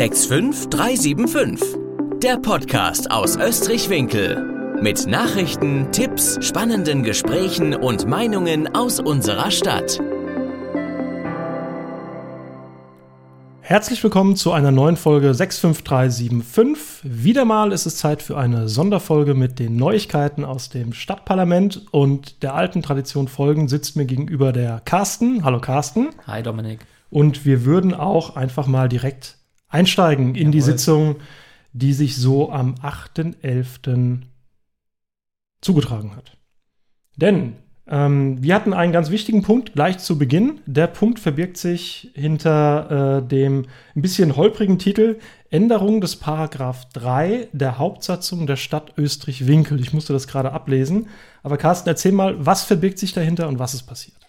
65375. Der Podcast aus Österreich-Winkel. Mit Nachrichten, Tipps, spannenden Gesprächen und Meinungen aus unserer Stadt. Herzlich willkommen zu einer neuen Folge 65375. Wieder mal ist es Zeit für eine Sonderfolge mit den Neuigkeiten aus dem Stadtparlament und der alten Tradition folgen sitzt mir gegenüber der Carsten. Hallo Carsten. Hi Dominik. Und wir würden auch einfach mal direkt einsteigen in Jawohl. die Sitzung, die sich so am 8.11. zugetragen hat. Denn ähm, wir hatten einen ganz wichtigen Punkt gleich zu Beginn. Der Punkt verbirgt sich hinter äh, dem ein bisschen holprigen Titel Änderung des Paragraph 3 der Hauptsatzung der Stadt Österreich-Winkel. Ich musste das gerade ablesen. Aber Carsten, erzähl mal, was verbirgt sich dahinter und was ist passiert?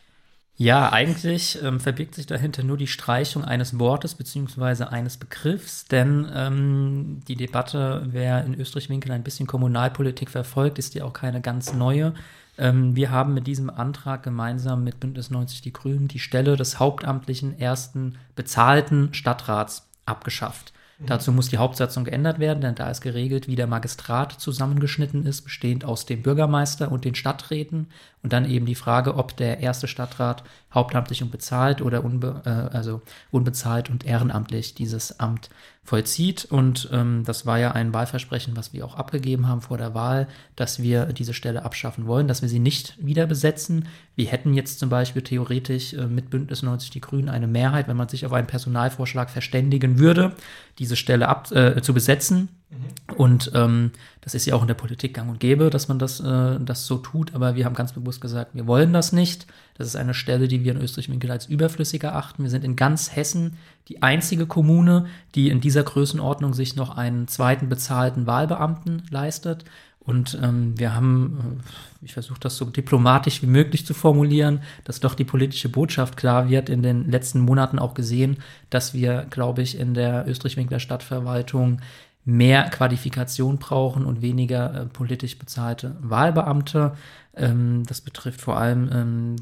Ja, eigentlich ähm, verbirgt sich dahinter nur die Streichung eines Wortes bzw. eines Begriffs, denn ähm, die Debatte, wer in Österreich-Winkel ein bisschen Kommunalpolitik verfolgt, ist ja auch keine ganz neue. Ähm, wir haben mit diesem Antrag gemeinsam mit Bündnis 90 Die Grünen die Stelle des hauptamtlichen ersten bezahlten Stadtrats abgeschafft. Dazu muss die Hauptsatzung geändert werden, denn da ist geregelt, wie der Magistrat zusammengeschnitten ist, bestehend aus dem Bürgermeister und den Stadträten. Und dann eben die Frage, ob der erste Stadtrat hauptamtlich und bezahlt oder unbe äh, also unbezahlt und ehrenamtlich dieses Amt vollzieht. Und ähm, das war ja ein Wahlversprechen, was wir auch abgegeben haben vor der Wahl, dass wir diese Stelle abschaffen wollen, dass wir sie nicht wieder besetzen. Wir hätten jetzt zum Beispiel theoretisch äh, mit Bündnis 90 Die Grünen eine Mehrheit, wenn man sich auf einen Personalvorschlag verständigen würde, diese Stelle ab, äh, zu besetzen. Mhm. Und ähm, das ist ja auch in der Politik gang und gäbe, dass man das, äh, das so tut, aber wir haben ganz bewusst gesagt, wir wollen das nicht. Das ist eine Stelle, die wir in Österreich-Winkel als überflüssig erachten. Wir sind in ganz Hessen die einzige Kommune, die in dieser Größenordnung sich noch einen zweiten bezahlten Wahlbeamten leistet. Und ähm, wir haben, äh, ich versuche das so diplomatisch wie möglich zu formulieren, dass doch die politische Botschaft klar wird, in den letzten Monaten auch gesehen, dass wir, glaube ich, in der Österreich-Winkler Stadtverwaltung mehr Qualifikation brauchen und weniger äh, politisch bezahlte Wahlbeamte. Ähm, das betrifft vor allem ähm,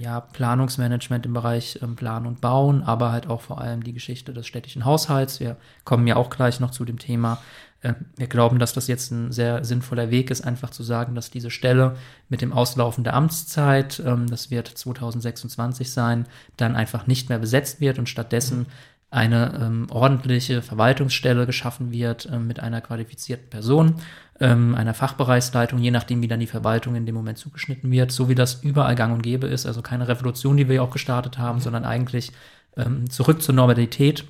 ja, Planungsmanagement im Bereich ähm, Plan und Bauen, aber halt auch vor allem die Geschichte des städtischen Haushalts. Wir kommen ja auch gleich noch zu dem Thema. Äh, wir glauben, dass das jetzt ein sehr sinnvoller Weg ist, einfach zu sagen, dass diese Stelle mit dem Auslaufen der Amtszeit, ähm, das wird 2026 sein, dann einfach nicht mehr besetzt wird und stattdessen eine ähm, ordentliche Verwaltungsstelle geschaffen wird äh, mit einer qualifizierten Person, ähm, einer Fachbereichsleitung, je nachdem, wie dann die Verwaltung in dem Moment zugeschnitten wird, so wie das überall gang und gäbe ist. Also keine Revolution, die wir ja auch gestartet haben, sondern eigentlich ähm, zurück zur Normalität,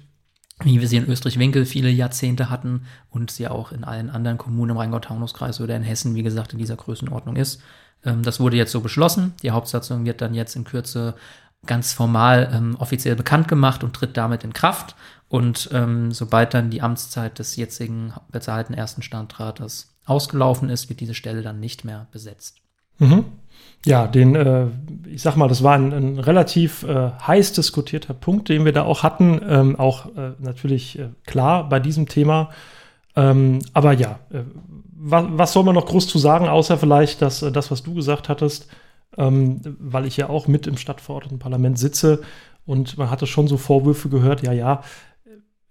wie wir sie in Österreich-Winkel viele Jahrzehnte hatten und sie auch in allen anderen Kommunen im Rheingau-Taunus-Kreis oder in Hessen, wie gesagt, in dieser Größenordnung ist. Ähm, das wurde jetzt so beschlossen. Die Hauptsatzung wird dann jetzt in Kürze ganz formal ähm, offiziell bekannt gemacht und tritt damit in Kraft. Und ähm, sobald dann die Amtszeit des jetzigen bezahlten ersten Standrates ausgelaufen ist, wird diese Stelle dann nicht mehr besetzt. Mhm. Ja, den, äh, ich sag mal, das war ein, ein relativ äh, heiß diskutierter Punkt, den wir da auch hatten. Ähm, auch äh, natürlich äh, klar bei diesem Thema. Ähm, aber ja, äh, was, was soll man noch groß zu sagen, außer vielleicht dass, äh, das, was du gesagt hattest, ähm, weil ich ja auch mit im Stadtverordnetenparlament sitze und man hatte schon so Vorwürfe gehört, ja, ja,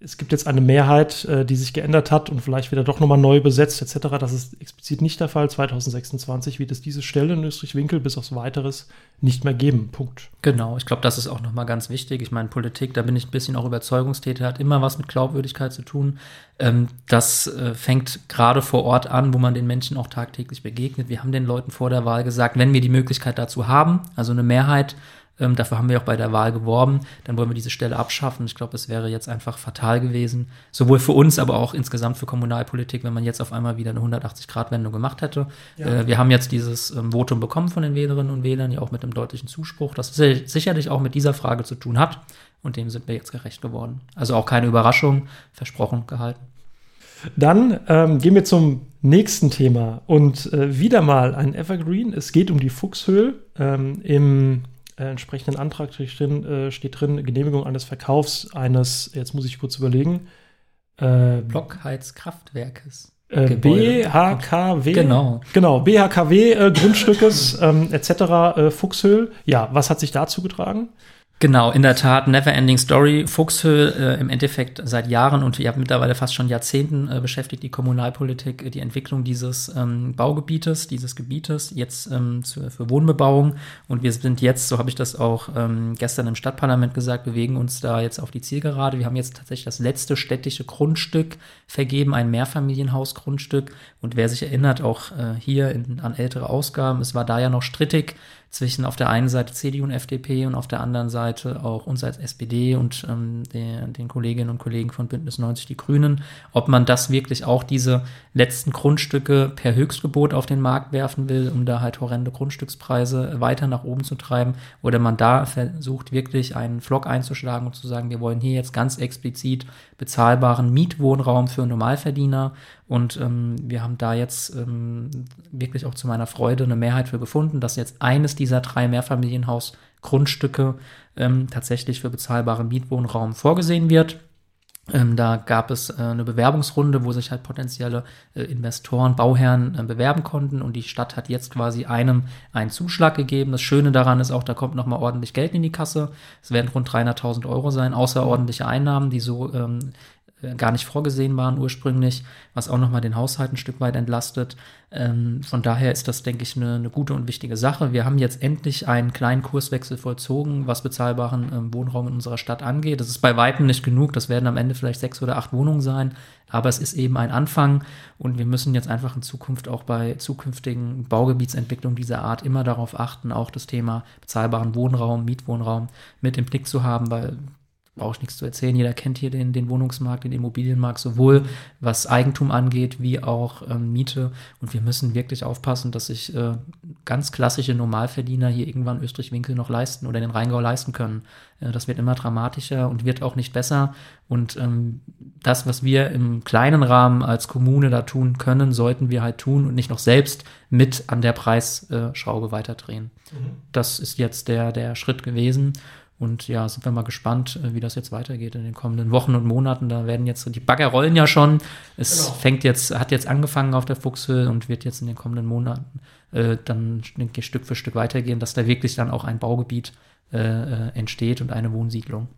es gibt jetzt eine Mehrheit, äh, die sich geändert hat und vielleicht wieder doch nochmal neu besetzt etc. Das ist explizit nicht der Fall. 2026 wird es diese Stelle in Österreich-Winkel bis aufs Weiteres nicht mehr geben. Punkt. Genau, ich glaube, das ist auch nochmal ganz wichtig. Ich meine, Politik, da bin ich ein bisschen auch Überzeugungstäter, hat immer was mit Glaubwürdigkeit zu tun. Ähm, das äh, fängt gerade vor Ort an, wo man den Menschen auch tagtäglich begegnet. Wir haben den Leuten vor der Wahl gesagt, wenn wir die Möglichkeit dazu haben, also eine Mehrheit, ähm, dafür haben wir auch bei der Wahl geworben. Dann wollen wir diese Stelle abschaffen. Ich glaube, es wäre jetzt einfach fatal gewesen. Sowohl für uns, aber auch insgesamt für Kommunalpolitik, wenn man jetzt auf einmal wieder eine 180-Grad-Wendung gemacht hätte. Ja. Äh, wir haben jetzt dieses ähm, Votum bekommen von den Wählerinnen und Wählern, ja auch mit einem deutlichen Zuspruch, das sicherlich auch mit dieser Frage zu tun hat. Und dem sind wir jetzt gerecht geworden. Also auch keine Überraschung, versprochen gehalten. Dann ähm, gehen wir zum nächsten Thema und äh, wieder mal ein Evergreen. Es geht um die Fuchshöhl ähm, im äh, entsprechenden Antrag drin, äh, steht drin, Genehmigung eines Verkaufs eines, jetzt muss ich kurz überlegen, äh, Blockheizkraftwerkes. Äh, BHKW. Genau. Genau, BHKW äh, Grundstückes ähm, etc. Äh, Fuchshöhl. Ja, was hat sich dazu getragen? Genau, in der Tat, Neverending Story. Fuchshöhe äh, im Endeffekt seit Jahren und ja mittlerweile fast schon Jahrzehnten äh, beschäftigt die Kommunalpolitik äh, die Entwicklung dieses ähm, Baugebietes, dieses Gebietes, jetzt ähm, zu, für Wohnbebauung. Und wir sind jetzt, so habe ich das auch ähm, gestern im Stadtparlament gesagt, bewegen uns da jetzt auf die Zielgerade. Wir haben jetzt tatsächlich das letzte städtische Grundstück vergeben, ein Mehrfamilienhausgrundstück. Und wer sich erinnert, auch äh, hier in, an ältere Ausgaben, es war da ja noch strittig zwischen auf der einen Seite CDU und FDP und auf der anderen Seite auch uns als SPD und ähm, der, den Kolleginnen und Kollegen von Bündnis 90 Die Grünen, ob man das wirklich auch diese letzten Grundstücke per Höchstgebot auf den Markt werfen will, um da halt horrende Grundstückspreise weiter nach oben zu treiben, oder man da versucht wirklich einen Flock einzuschlagen und zu sagen, wir wollen hier jetzt ganz explizit bezahlbaren Mietwohnraum für Normalverdiener und ähm, wir haben da jetzt ähm, wirklich auch zu meiner Freude eine Mehrheit für gefunden, dass jetzt eines dieser drei Mehrfamilienhaus-Grundstücke ähm, tatsächlich für bezahlbaren Mietwohnraum vorgesehen wird. Ähm, da gab es äh, eine Bewerbungsrunde, wo sich halt potenzielle äh, Investoren, Bauherren äh, bewerben konnten und die Stadt hat jetzt quasi einem einen Zuschlag gegeben. Das Schöne daran ist auch, da kommt nochmal ordentlich Geld in die Kasse. Es werden rund 300.000 Euro sein, außerordentliche Einnahmen, die so ähm, äh, gar nicht vorgesehen waren ursprünglich, was auch nochmal den Haushalt ein Stück weit entlastet. Ähm, von daher ist das, denke ich, eine, eine, gute und wichtige Sache. Wir haben jetzt endlich einen kleinen Kurswechsel vollzogen, was bezahlbaren ähm, Wohnraum in unserer Stadt angeht. Das ist bei weitem nicht genug. Das werden am Ende vielleicht sechs oder acht Wohnungen sein. Aber es ist eben ein Anfang und wir müssen jetzt einfach in Zukunft auch bei zukünftigen Baugebietsentwicklungen dieser Art immer darauf achten, auch das Thema bezahlbaren Wohnraum, Mietwohnraum mit im Blick zu haben, weil brauche ich nichts zu erzählen. Jeder kennt hier den, den Wohnungsmarkt, den Immobilienmarkt, sowohl was Eigentum angeht, wie auch ähm, Miete. Und wir müssen wirklich aufpassen, dass sich äh, ganz klassische Normalverdiener hier irgendwann Österreich-Winkel noch leisten oder den Rheingau leisten können. Äh, das wird immer dramatischer und wird auch nicht besser. Und ähm, das, was wir im kleinen Rahmen als Kommune da tun können, sollten wir halt tun und nicht noch selbst mit an der Preisschraube weiterdrehen. Mhm. Das ist jetzt der, der Schritt gewesen. Und ja, sind wir mal gespannt, äh, wie das jetzt weitergeht in den kommenden Wochen und Monaten. Da werden jetzt, die Bagger rollen ja schon. Es genau. fängt jetzt, hat jetzt angefangen auf der Fuchshöhe und wird jetzt in den kommenden Monaten äh, dann Stück für Stück weitergehen, dass da wirklich dann auch ein Baugebiet äh, äh, entsteht und eine Wohnsiedlung.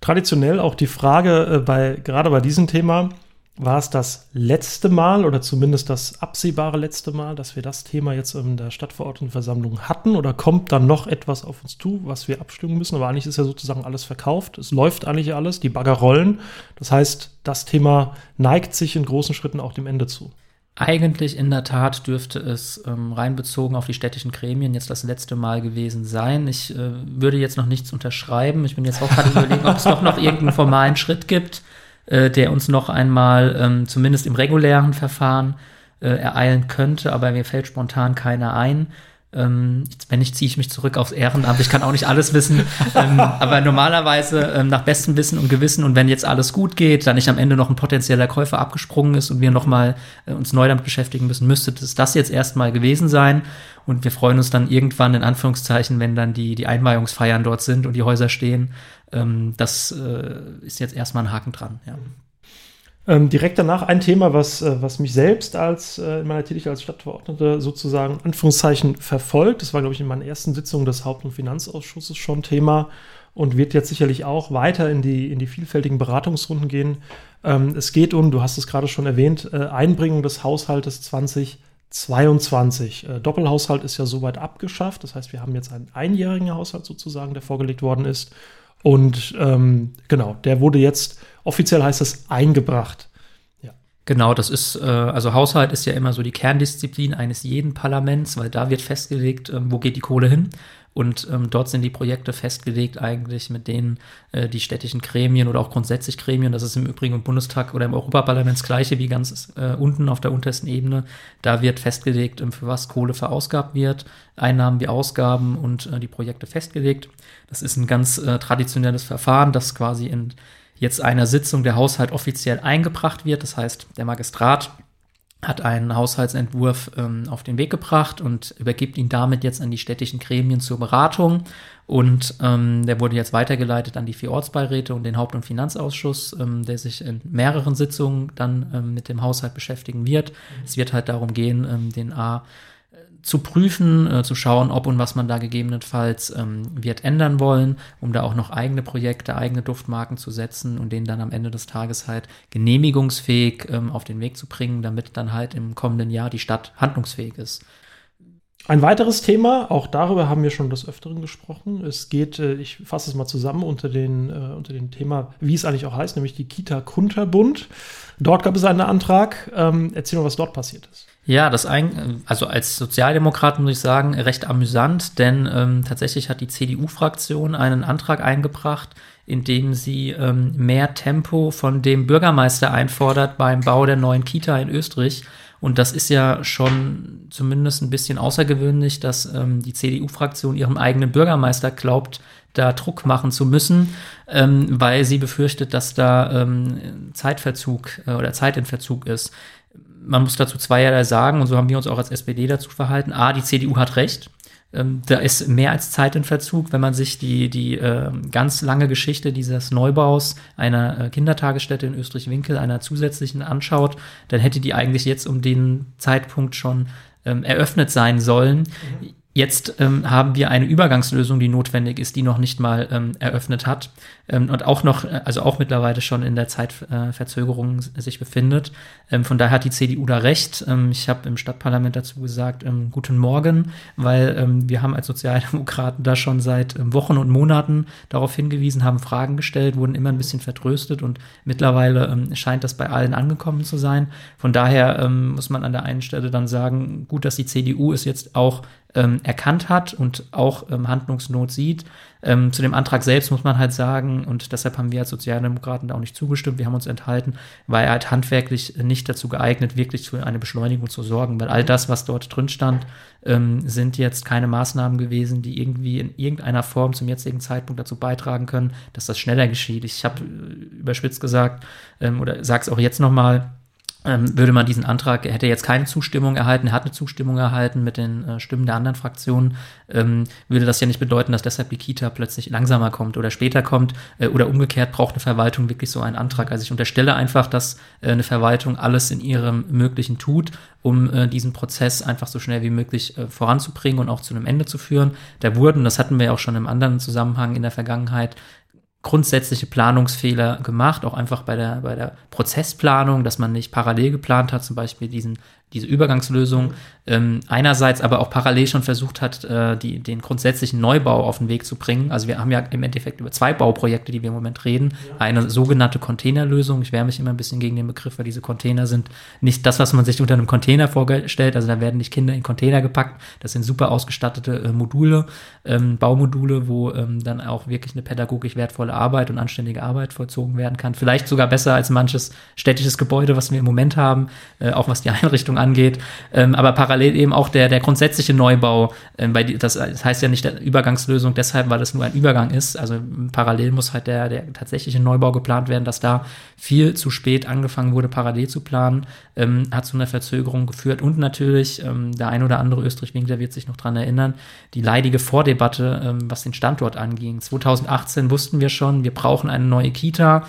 Traditionell auch die Frage, äh, bei, gerade bei diesem Thema, war es das letzte Mal oder zumindest das absehbare letzte Mal, dass wir das Thema jetzt in der Stadtverordnetenversammlung hatten? Oder kommt dann noch etwas auf uns zu, was wir abstimmen müssen? Aber eigentlich ist ja sozusagen alles verkauft. Es läuft eigentlich alles, die Bagger rollen. Das heißt, das Thema neigt sich in großen Schritten auch dem Ende zu. Eigentlich in der Tat dürfte es ähm, rein bezogen auf die städtischen Gremien jetzt das letzte Mal gewesen sein. Ich äh, würde jetzt noch nichts unterschreiben. Ich bin jetzt auch gerade überlegen, ob es doch noch irgendeinen formalen Schritt gibt äh, der uns noch einmal ähm, zumindest im regulären Verfahren äh, ereilen könnte, aber mir fällt spontan keiner ein. Ähm, wenn nicht, ziehe ich mich zurück aufs Ehrenamt. Ich kann auch nicht alles wissen. ähm, aber normalerweise ähm, nach bestem Wissen und Gewissen und wenn jetzt alles gut geht, dann nicht am Ende noch ein potenzieller Käufer abgesprungen ist und wir nochmal äh, uns neu damit beschäftigen müssen, müsste das, das jetzt erstmal gewesen sein. Und wir freuen uns dann irgendwann in Anführungszeichen, wenn dann die, die Einweihungsfeiern dort sind und die Häuser stehen. Ähm, das äh, ist jetzt erstmal ein Haken dran. Ja. Ähm, direkt danach ein Thema, was, äh, was mich selbst als äh, in meiner Tätigkeit als Stadtverordnete sozusagen Anführungszeichen verfolgt. Das war, glaube ich, in meiner ersten Sitzung des Haupt- und Finanzausschusses schon Thema und wird jetzt sicherlich auch weiter in die, in die vielfältigen Beratungsrunden gehen. Ähm, es geht um, du hast es gerade schon erwähnt, äh, Einbringung des Haushaltes 2022. Äh, Doppelhaushalt ist ja soweit abgeschafft. Das heißt, wir haben jetzt einen einjährigen Haushalt sozusagen, der vorgelegt worden ist. Und ähm, genau, der wurde jetzt, offiziell heißt es, eingebracht. Ja. Genau, das ist, äh, also Haushalt ist ja immer so die Kerndisziplin eines jeden Parlaments, weil da wird festgelegt, äh, wo geht die Kohle hin. Und ähm, dort sind die Projekte festgelegt, eigentlich mit denen äh, die städtischen Gremien oder auch grundsätzlich Gremien, das ist im Übrigen im Bundestag oder im Europaparlament das gleiche wie ganz äh, unten auf der untersten Ebene. Da wird festgelegt, ähm, für was Kohle verausgabt wird, Einnahmen wie Ausgaben und äh, die Projekte festgelegt. Das ist ein ganz äh, traditionelles Verfahren, das quasi in jetzt einer Sitzung der Haushalt offiziell eingebracht wird. Das heißt, der Magistrat hat einen Haushaltsentwurf ähm, auf den Weg gebracht und übergibt ihn damit jetzt an die städtischen Gremien zur Beratung. Und ähm, der wurde jetzt weitergeleitet an die vier Ortsbeiräte und den Haupt- und Finanzausschuss, ähm, der sich in mehreren Sitzungen dann ähm, mit dem Haushalt beschäftigen wird. Es wird halt darum gehen, ähm, den A zu prüfen, äh, zu schauen, ob und was man da gegebenenfalls ähm, wird ändern wollen, um da auch noch eigene Projekte, eigene Duftmarken zu setzen und denen dann am Ende des Tages halt genehmigungsfähig ähm, auf den Weg zu bringen, damit dann halt im kommenden Jahr die Stadt handlungsfähig ist. Ein weiteres Thema, auch darüber haben wir schon des Öfteren gesprochen. Es geht, äh, ich fasse es mal zusammen unter den, äh, unter dem Thema, wie es eigentlich auch heißt, nämlich die Kita Kunterbund. Dort gab es einen Antrag. Ähm, erzähl mal, was dort passiert ist. Ja, das ein, also als Sozialdemokrat muss ich sagen, recht amüsant, denn ähm, tatsächlich hat die CDU-Fraktion einen Antrag eingebracht, in dem sie ähm, mehr Tempo von dem Bürgermeister einfordert beim Bau der neuen Kita in Österreich. Und das ist ja schon zumindest ein bisschen außergewöhnlich, dass ähm, die CDU-Fraktion ihrem eigenen Bürgermeister glaubt, da Druck machen zu müssen, ähm, weil sie befürchtet, dass da ähm, Zeitverzug äh, oder Zeit in Verzug ist man muss dazu zweierlei sagen, und so haben wir uns auch als SPD dazu verhalten. A, die CDU hat recht. Ähm, da ist mehr als Zeit in Verzug, wenn man sich die, die äh, ganz lange Geschichte dieses Neubaus einer äh, Kindertagesstätte in Österreich-Winkel, einer zusätzlichen anschaut, dann hätte die eigentlich jetzt um den Zeitpunkt schon ähm, eröffnet sein sollen. Mhm. Jetzt ähm, haben wir eine Übergangslösung, die notwendig ist, die noch nicht mal ähm, eröffnet hat ähm, und auch noch, äh, also auch mittlerweile schon in der Zeitverzögerung äh, sich befindet. Ähm, von daher hat die CDU da recht. Ähm, ich habe im Stadtparlament dazu gesagt, ähm, guten Morgen, weil wir haben als Sozialdemokraten da schon seit Wochen und Monaten darauf hingewiesen, haben Fragen gestellt, wurden immer ein bisschen vertröstet und mittlerweile scheint das bei allen angekommen zu sein. Von daher muss man an der einen Stelle dann sagen, gut, dass die CDU es jetzt auch ähm, erkannt hat und auch ähm, Handlungsnot sieht. Ähm, zu dem Antrag selbst muss man halt sagen, und deshalb haben wir als Sozialdemokraten da auch nicht zugestimmt, wir haben uns enthalten, weil er halt handwerklich nicht dazu geeignet, wirklich für eine Beschleunigung zu sorgen, weil all das, was dort drin stand, ähm, sind jetzt keine Maßnahmen gewesen, die irgendwie in irgendeiner Form zum jetzigen Zeitpunkt dazu beitragen können, dass das schneller geschieht. Ich habe äh, überspitzt gesagt, ähm, oder sag's auch jetzt nochmal, würde man diesen Antrag, er hätte jetzt keine Zustimmung erhalten, er hat eine Zustimmung erhalten mit den äh, Stimmen der anderen Fraktionen, ähm, würde das ja nicht bedeuten, dass deshalb die Kita plötzlich langsamer kommt oder später kommt äh, oder umgekehrt braucht eine Verwaltung wirklich so einen Antrag. Also ich unterstelle einfach, dass äh, eine Verwaltung alles in ihrem Möglichen tut, um äh, diesen Prozess einfach so schnell wie möglich äh, voranzubringen und auch zu einem Ende zu führen. Da wurden, das hatten wir ja auch schon im anderen Zusammenhang in der Vergangenheit, grundsätzliche Planungsfehler gemacht, auch einfach bei der, bei der Prozessplanung, dass man nicht parallel geplant hat, zum Beispiel diesen diese Übergangslösung ähm, einerseits aber auch parallel schon versucht hat, äh, die, den grundsätzlichen Neubau auf den Weg zu bringen. Also wir haben ja im Endeffekt über zwei Bauprojekte, die wir im Moment reden. Ja. Eine sogenannte Containerlösung. Ich wehre mich immer ein bisschen gegen den Begriff, weil diese Container sind nicht das, was man sich unter einem Container vorstellt. Also da werden nicht Kinder in Container gepackt. Das sind super ausgestattete äh, Module, ähm, Baumodule, wo ähm, dann auch wirklich eine pädagogisch wertvolle Arbeit und anständige Arbeit vollzogen werden kann. Vielleicht sogar besser als manches städtisches Gebäude, was wir im Moment haben, äh, auch was die Einrichtung angeht. Ähm, aber parallel eben auch der, der grundsätzliche Neubau, ähm, weil die, das, das heißt ja nicht der Übergangslösung deshalb, weil es nur ein Übergang ist. Also parallel muss halt der, der tatsächliche Neubau geplant werden, dass da viel zu spät angefangen wurde, parallel zu planen, ähm, hat zu einer Verzögerung geführt. Und natürlich, ähm, der ein oder andere Österreich-Winkler wird sich noch dran erinnern, die leidige Vordebatte, ähm, was den Standort anging. 2018 wussten wir schon, wir brauchen eine neue Kita.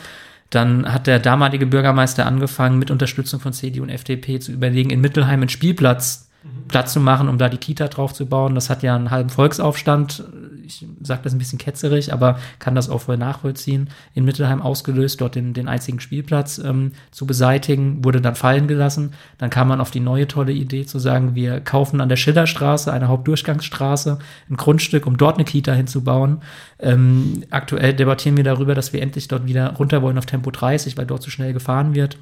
Dann hat der damalige Bürgermeister angefangen, mit Unterstützung von CDU und FDP zu überlegen, in Mittelheim einen Spielplatz Platz zu machen, um da die Kita drauf zu bauen. Das hat ja einen halben Volksaufstand, ich sage das ein bisschen ketzerig, aber kann das auch voll nachvollziehen, in Mittelheim ausgelöst, dort den, den einzigen Spielplatz ähm, zu beseitigen, wurde dann fallen gelassen. Dann kam man auf die neue tolle Idee zu sagen, wir kaufen an der Schillerstraße, einer Hauptdurchgangsstraße, ein Grundstück, um dort eine Kita hinzubauen. Ähm, aktuell debattieren wir darüber, dass wir endlich dort wieder runter wollen auf Tempo 30, weil dort zu schnell gefahren wird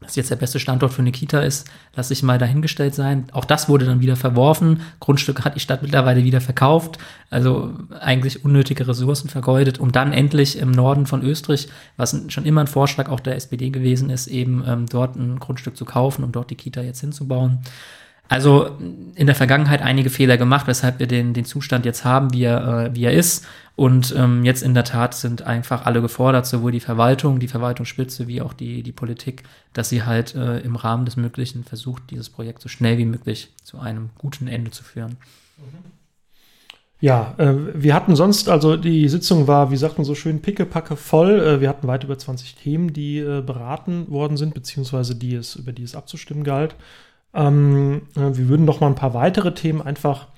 dass jetzt der beste Standort für eine Kita ist, lasse ich mal dahingestellt sein. Auch das wurde dann wieder verworfen. Grundstück hat die Stadt mittlerweile wieder verkauft. Also eigentlich unnötige Ressourcen vergeudet, um dann endlich im Norden von Österreich, was schon immer ein Vorschlag auch der SPD gewesen ist, eben ähm, dort ein Grundstück zu kaufen, um dort die Kita jetzt hinzubauen. Also in der Vergangenheit einige Fehler gemacht, weshalb wir den, den Zustand jetzt haben, wie er, äh, wie er ist. Und ähm, jetzt in der Tat sind einfach alle gefordert, sowohl die Verwaltung, die Verwaltungsspitze wie auch die, die Politik, dass sie halt äh, im Rahmen des Möglichen versucht, dieses Projekt so schnell wie möglich zu einem guten Ende zu führen. Ja, äh, wir hatten sonst, also die Sitzung war, wie sagt man so schön, pickepacke voll. Äh, wir hatten weit über 20 Themen, die äh, beraten worden sind, beziehungsweise die es, über die es abzustimmen galt. Ähm, äh, wir würden noch mal ein paar weitere Themen einfach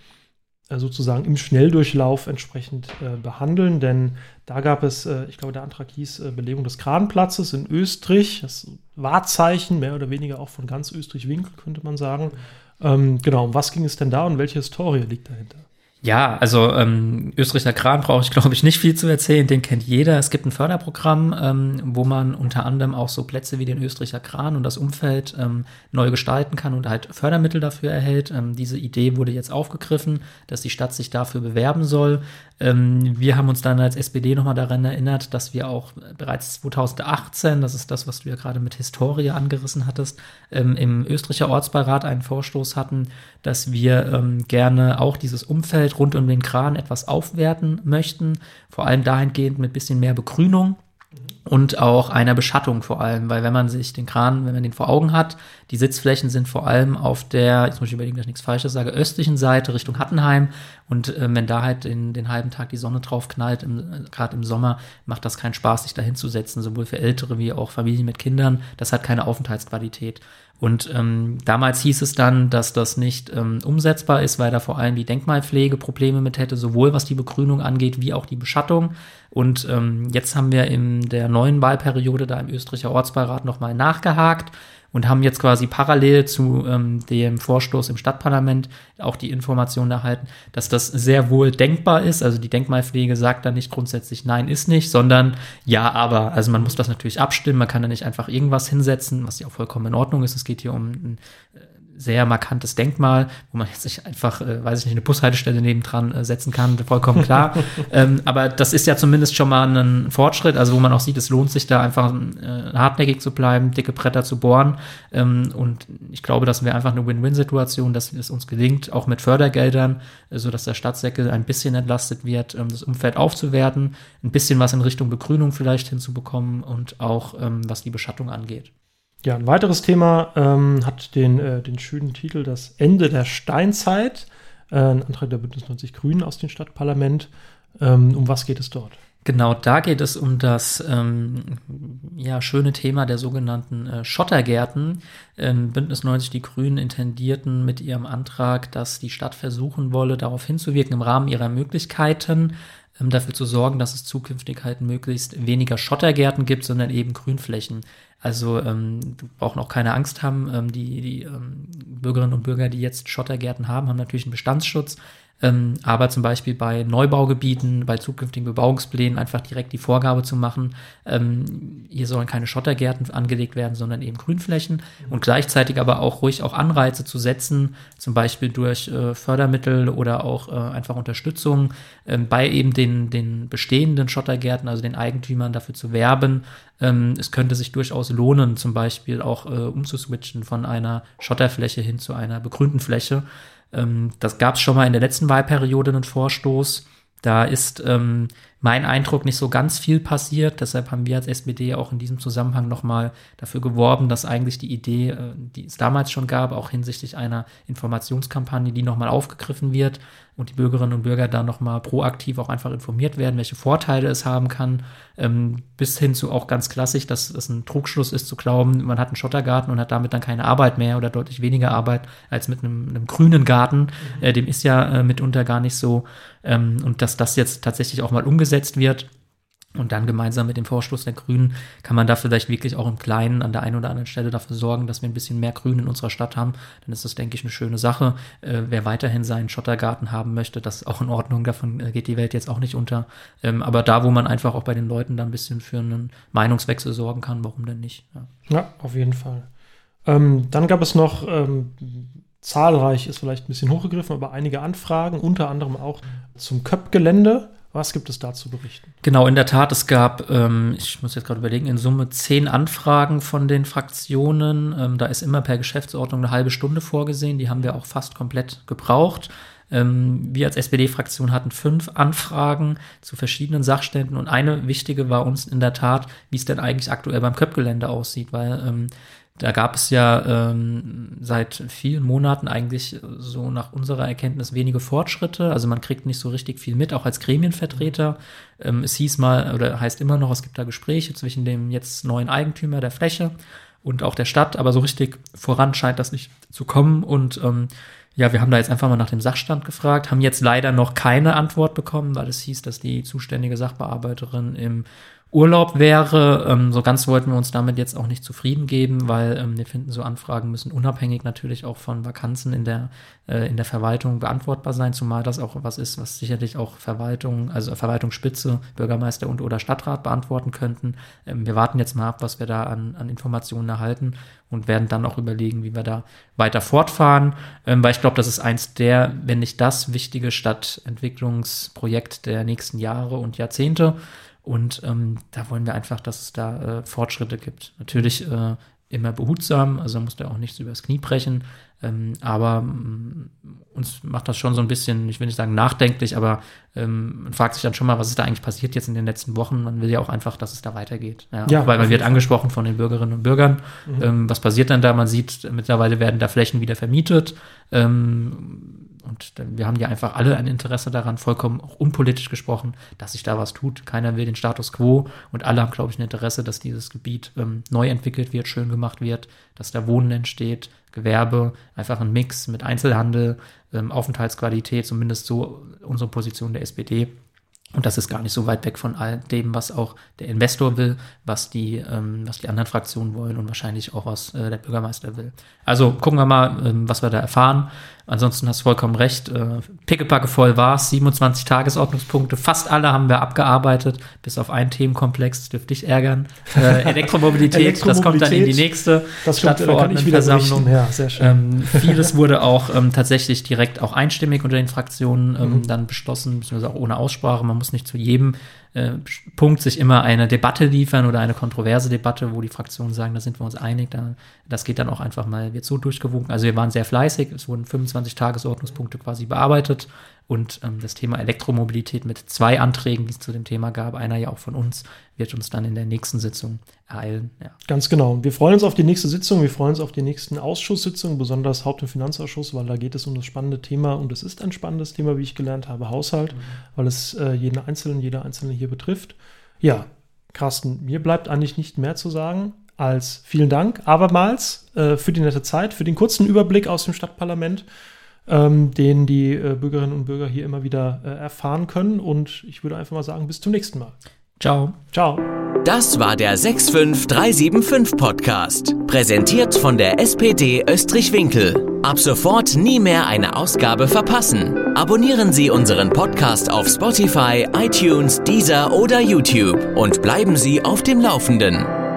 äh, sozusagen im Schnelldurchlauf entsprechend äh, behandeln, denn da gab es, äh, ich glaube, der Antrag hieß äh, Belegung des Kranplatzes in Österreich, das Wahrzeichen, mehr oder weniger auch von ganz Österreich-Winkel, könnte man sagen. Ähm, genau, um was ging es denn da und welche Historie liegt dahinter? Ja, also ähm, Österreicher Kran brauche ich, glaube ich, nicht viel zu erzählen, den kennt jeder. Es gibt ein Förderprogramm, ähm, wo man unter anderem auch so Plätze wie den Österreicher Kran und das Umfeld ähm, neu gestalten kann und halt Fördermittel dafür erhält. Ähm, diese Idee wurde jetzt aufgegriffen, dass die Stadt sich dafür bewerben soll. Ähm, wir haben uns dann als SPD nochmal daran erinnert, dass wir auch bereits 2018, das ist das, was du ja gerade mit Historie angerissen hattest, ähm, im Österreicher Ortsbeirat einen Vorstoß hatten, dass wir ähm, gerne auch dieses Umfeld rund um den Kran etwas aufwerten möchten, vor allem dahingehend mit bisschen mehr Begrünung und auch einer Beschattung vor allem, weil wenn man sich den Kran, wenn man den vor Augen hat, die Sitzflächen sind vor allem auf der, jetzt muss ich überlegen, dass ich nichts Falsches sage, östlichen Seite Richtung Hattenheim und äh, wenn da halt in, den halben Tag die Sonne drauf knallt, äh, gerade im Sommer, macht das keinen Spaß, sich da hinzusetzen, sowohl für Ältere wie auch Familien mit Kindern. Das hat keine Aufenthaltsqualität. Und ähm, damals hieß es dann, dass das nicht ähm, umsetzbar ist, weil da vor allem die Denkmalpflege Probleme mit hätte, sowohl was die Begrünung angeht, wie auch die Beschattung. Und ähm, jetzt haben wir in der neuen Wahlperiode da im Österreicher Ortsbeirat nochmal nachgehakt und haben jetzt quasi parallel zu ähm, dem Vorstoß im Stadtparlament auch die Information erhalten, dass das sehr wohl denkbar ist. Also die Denkmalpflege sagt da nicht grundsätzlich nein ist nicht, sondern ja, aber. Also man muss das natürlich abstimmen, man kann da nicht einfach irgendwas hinsetzen, was ja auch vollkommen in Ordnung ist. Es geht hier um ein äh, sehr markantes Denkmal, wo man jetzt nicht einfach, äh, weiß ich nicht, eine Bushaltestelle nebendran äh, setzen kann, vollkommen klar. ähm, aber das ist ja zumindest schon mal ein Fortschritt, also wo man auch sieht, es lohnt sich da einfach äh, hartnäckig zu bleiben, dicke Bretter zu bohren. Ähm, und ich glaube, das wäre einfach eine Win-Win-Situation, dass es uns gelingt, auch mit Fördergeldern, äh, so dass der Stadtsäckel ein bisschen entlastet wird, ähm, das Umfeld aufzuwerten, ein bisschen was in Richtung Begrünung vielleicht hinzubekommen und auch ähm, was die Beschattung angeht. Ja, ein weiteres Thema ähm, hat den, äh, den schönen Titel Das Ende der Steinzeit. Äh, ein Antrag der Bündnis 90 Grünen aus dem Stadtparlament. Ähm, um was geht es dort? Genau, da geht es um das ähm, ja, schöne Thema der sogenannten äh, Schottergärten. Ähm, Bündnis 90 Die Grünen intendierten mit ihrem Antrag, dass die Stadt versuchen wolle, darauf hinzuwirken, im Rahmen ihrer Möglichkeiten ähm, dafür zu sorgen, dass es zukünftig halt möglichst weniger Schottergärten gibt, sondern eben Grünflächen. Also ähm, du brauchst auch keine Angst haben. Ähm, die die ähm, Bürgerinnen und Bürger, die jetzt Schottergärten haben, haben natürlich einen Bestandsschutz. Ähm, aber zum Beispiel bei Neubaugebieten, bei zukünftigen Bebauungsplänen einfach direkt die Vorgabe zu machen, ähm, hier sollen keine Schottergärten angelegt werden, sondern eben Grünflächen und gleichzeitig aber auch ruhig auch Anreize zu setzen, zum Beispiel durch äh, Fördermittel oder auch äh, einfach Unterstützung ähm, bei eben den, den bestehenden Schottergärten, also den Eigentümern dafür zu werben. Ähm, es könnte sich durchaus lohnen, zum Beispiel auch äh, umzuswitchen von einer Schotterfläche hin zu einer begrünten Fläche. Ähm, das gab es schon mal in der letzten Wahlperiode einen Vorstoß. Da ist ähm, mein Eindruck nicht so ganz viel passiert. Deshalb haben wir als SPD auch in diesem Zusammenhang nochmal dafür geworben, dass eigentlich die Idee, äh, die es damals schon gab, auch hinsichtlich einer Informationskampagne, die nochmal aufgegriffen wird und die Bürgerinnen und Bürger da nochmal proaktiv auch einfach informiert werden, welche Vorteile es haben kann, ähm, bis hin zu auch ganz klassisch, dass es ein Trugschluss ist zu glauben, man hat einen Schottergarten und hat damit dann keine Arbeit mehr oder deutlich weniger Arbeit als mit einem, einem grünen Garten. Mhm. Äh, dem ist ja äh, mitunter gar nicht so. Ähm, und dass das jetzt tatsächlich auch mal umgesetzt wird, und dann gemeinsam mit dem Vorstoß der Grünen kann man da vielleicht wirklich auch im Kleinen an der einen oder anderen Stelle dafür sorgen, dass wir ein bisschen mehr Grün in unserer Stadt haben. Dann ist das, denke ich, eine schöne Sache. Äh, wer weiterhin seinen Schottergarten haben möchte, das ist auch in Ordnung. Davon äh, geht die Welt jetzt auch nicht unter. Ähm, aber da, wo man einfach auch bei den Leuten da ein bisschen für einen Meinungswechsel sorgen kann, warum denn nicht? Ja, ja auf jeden Fall. Ähm, dann gab es noch ähm, zahlreich, ist vielleicht ein bisschen hochgegriffen, aber einige Anfragen, unter anderem auch zum Köpp-Gelände. Was gibt es da zu berichten? Genau, in der Tat, es gab, ähm, ich muss jetzt gerade überlegen, in Summe zehn Anfragen von den Fraktionen. Ähm, da ist immer per Geschäftsordnung eine halbe Stunde vorgesehen. Die haben wir auch fast komplett gebraucht. Ähm, wir als SPD-Fraktion hatten fünf Anfragen zu verschiedenen Sachständen und eine wichtige war uns in der Tat, wie es denn eigentlich aktuell beim Köpfgelände aussieht, weil ähm, da gab es ja ähm, seit vielen Monaten eigentlich so nach unserer Erkenntnis wenige Fortschritte. Also man kriegt nicht so richtig viel mit, auch als Gremienvertreter. Ähm, es hieß mal oder heißt immer noch, es gibt da Gespräche zwischen dem jetzt neuen Eigentümer der Fläche und auch der Stadt, aber so richtig voran scheint das nicht zu kommen und ähm, ja, wir haben da jetzt einfach mal nach dem Sachstand gefragt, haben jetzt leider noch keine Antwort bekommen, weil es hieß, dass die zuständige Sachbearbeiterin im Urlaub wäre. Ähm, so ganz wollten wir uns damit jetzt auch nicht zufrieden geben, weil ähm, wir finden, so Anfragen müssen unabhängig natürlich auch von Vakanzen in der, äh, in der Verwaltung beantwortbar sein, zumal das auch was ist, was sicherlich auch Verwaltung, also Verwaltungsspitze, Bürgermeister und oder Stadtrat beantworten könnten. Ähm, wir warten jetzt mal ab, was wir da an, an Informationen erhalten und werden dann auch überlegen, wie wir da weiter fortfahren, ähm, weil ich glaube, das ist eins der, wenn nicht das wichtige Stadtentwicklungsprojekt der nächsten Jahre und Jahrzehnte. Und ähm, da wollen wir einfach, dass es da äh, Fortschritte gibt. Natürlich äh, immer behutsam, also muss der auch nichts übers Knie brechen. Ähm, aber ähm, uns macht das schon so ein bisschen, ich will nicht sagen nachdenklich, aber ähm, man fragt sich dann schon mal, was ist da eigentlich passiert jetzt in den letzten Wochen. Man will ja auch einfach, dass es da weitergeht. Ja, ja weil man wird angesprochen von den Bürgerinnen und Bürgern. Mhm. Ähm, was passiert dann da? Man sieht, mittlerweile werden da Flächen wieder vermietet. Ähm, und wir haben ja einfach alle ein Interesse daran, vollkommen auch unpolitisch gesprochen, dass sich da was tut. Keiner will den Status quo und alle haben, glaube ich, ein Interesse, dass dieses Gebiet ähm, neu entwickelt wird, schön gemacht wird, dass da Wohnen entsteht, Gewerbe, einfach ein Mix mit Einzelhandel, ähm, Aufenthaltsqualität, zumindest so unsere Position der SPD. Und das ist gar nicht so weit weg von all dem, was auch der Investor will, was die, ähm, was die anderen Fraktionen wollen und wahrscheinlich auch was äh, der Bürgermeister will. Also gucken wir mal, ähm, was wir da erfahren. Ansonsten hast du vollkommen recht. Äh, Pickepacke voll war's. 27 Tagesordnungspunkte. Fast alle haben wir abgearbeitet, bis auf einen Themenkomplex. Das dürfte dich ärgern. Äh, Elektromobilität, Elektromobilität, das kommt dann in die nächste das Stadtverordnetenversammlung. Ja, sehr schön. Ähm, vieles wurde auch ähm, tatsächlich direkt auch einstimmig unter den Fraktionen ähm, mhm. dann beschlossen, beziehungsweise auch ohne Aussprache. Man muss nicht zu jedem äh, Punkt sich immer eine Debatte liefern oder eine kontroverse Debatte, wo die Fraktionen sagen, da sind wir uns einig. Da, das geht dann auch einfach mal, wird so durchgewunken. Also wir waren sehr fleißig, es wurden 25 Tagesordnungspunkte quasi bearbeitet und ähm, das Thema Elektromobilität mit zwei Anträgen, die es zu dem Thema gab, einer ja auch von uns, wird uns dann in der nächsten Sitzung ereilen. Ja. Ganz genau. Wir freuen uns auf die nächste Sitzung, wir freuen uns auf die nächsten Ausschusssitzungen, besonders Haupt- und Finanzausschuss, weil da geht es um das spannende Thema und es ist ein spannendes Thema, wie ich gelernt habe, Haushalt, mhm. weil es äh, jeden Einzelnen, jeder Einzelne hier betrifft. Ja, Carsten, mir bleibt eigentlich nicht mehr zu sagen als vielen Dank abermals äh, für die nette Zeit, für den kurzen Überblick aus dem Stadtparlament ähm, den die äh, Bürgerinnen und Bürger hier immer wieder äh, erfahren können. Und ich würde einfach mal sagen, bis zum nächsten Mal. Ciao. Ciao. Das war der 65375 Podcast, präsentiert von der SPD Österreich-Winkel. Ab sofort nie mehr eine Ausgabe verpassen. Abonnieren Sie unseren Podcast auf Spotify, iTunes, Deezer oder YouTube und bleiben Sie auf dem Laufenden.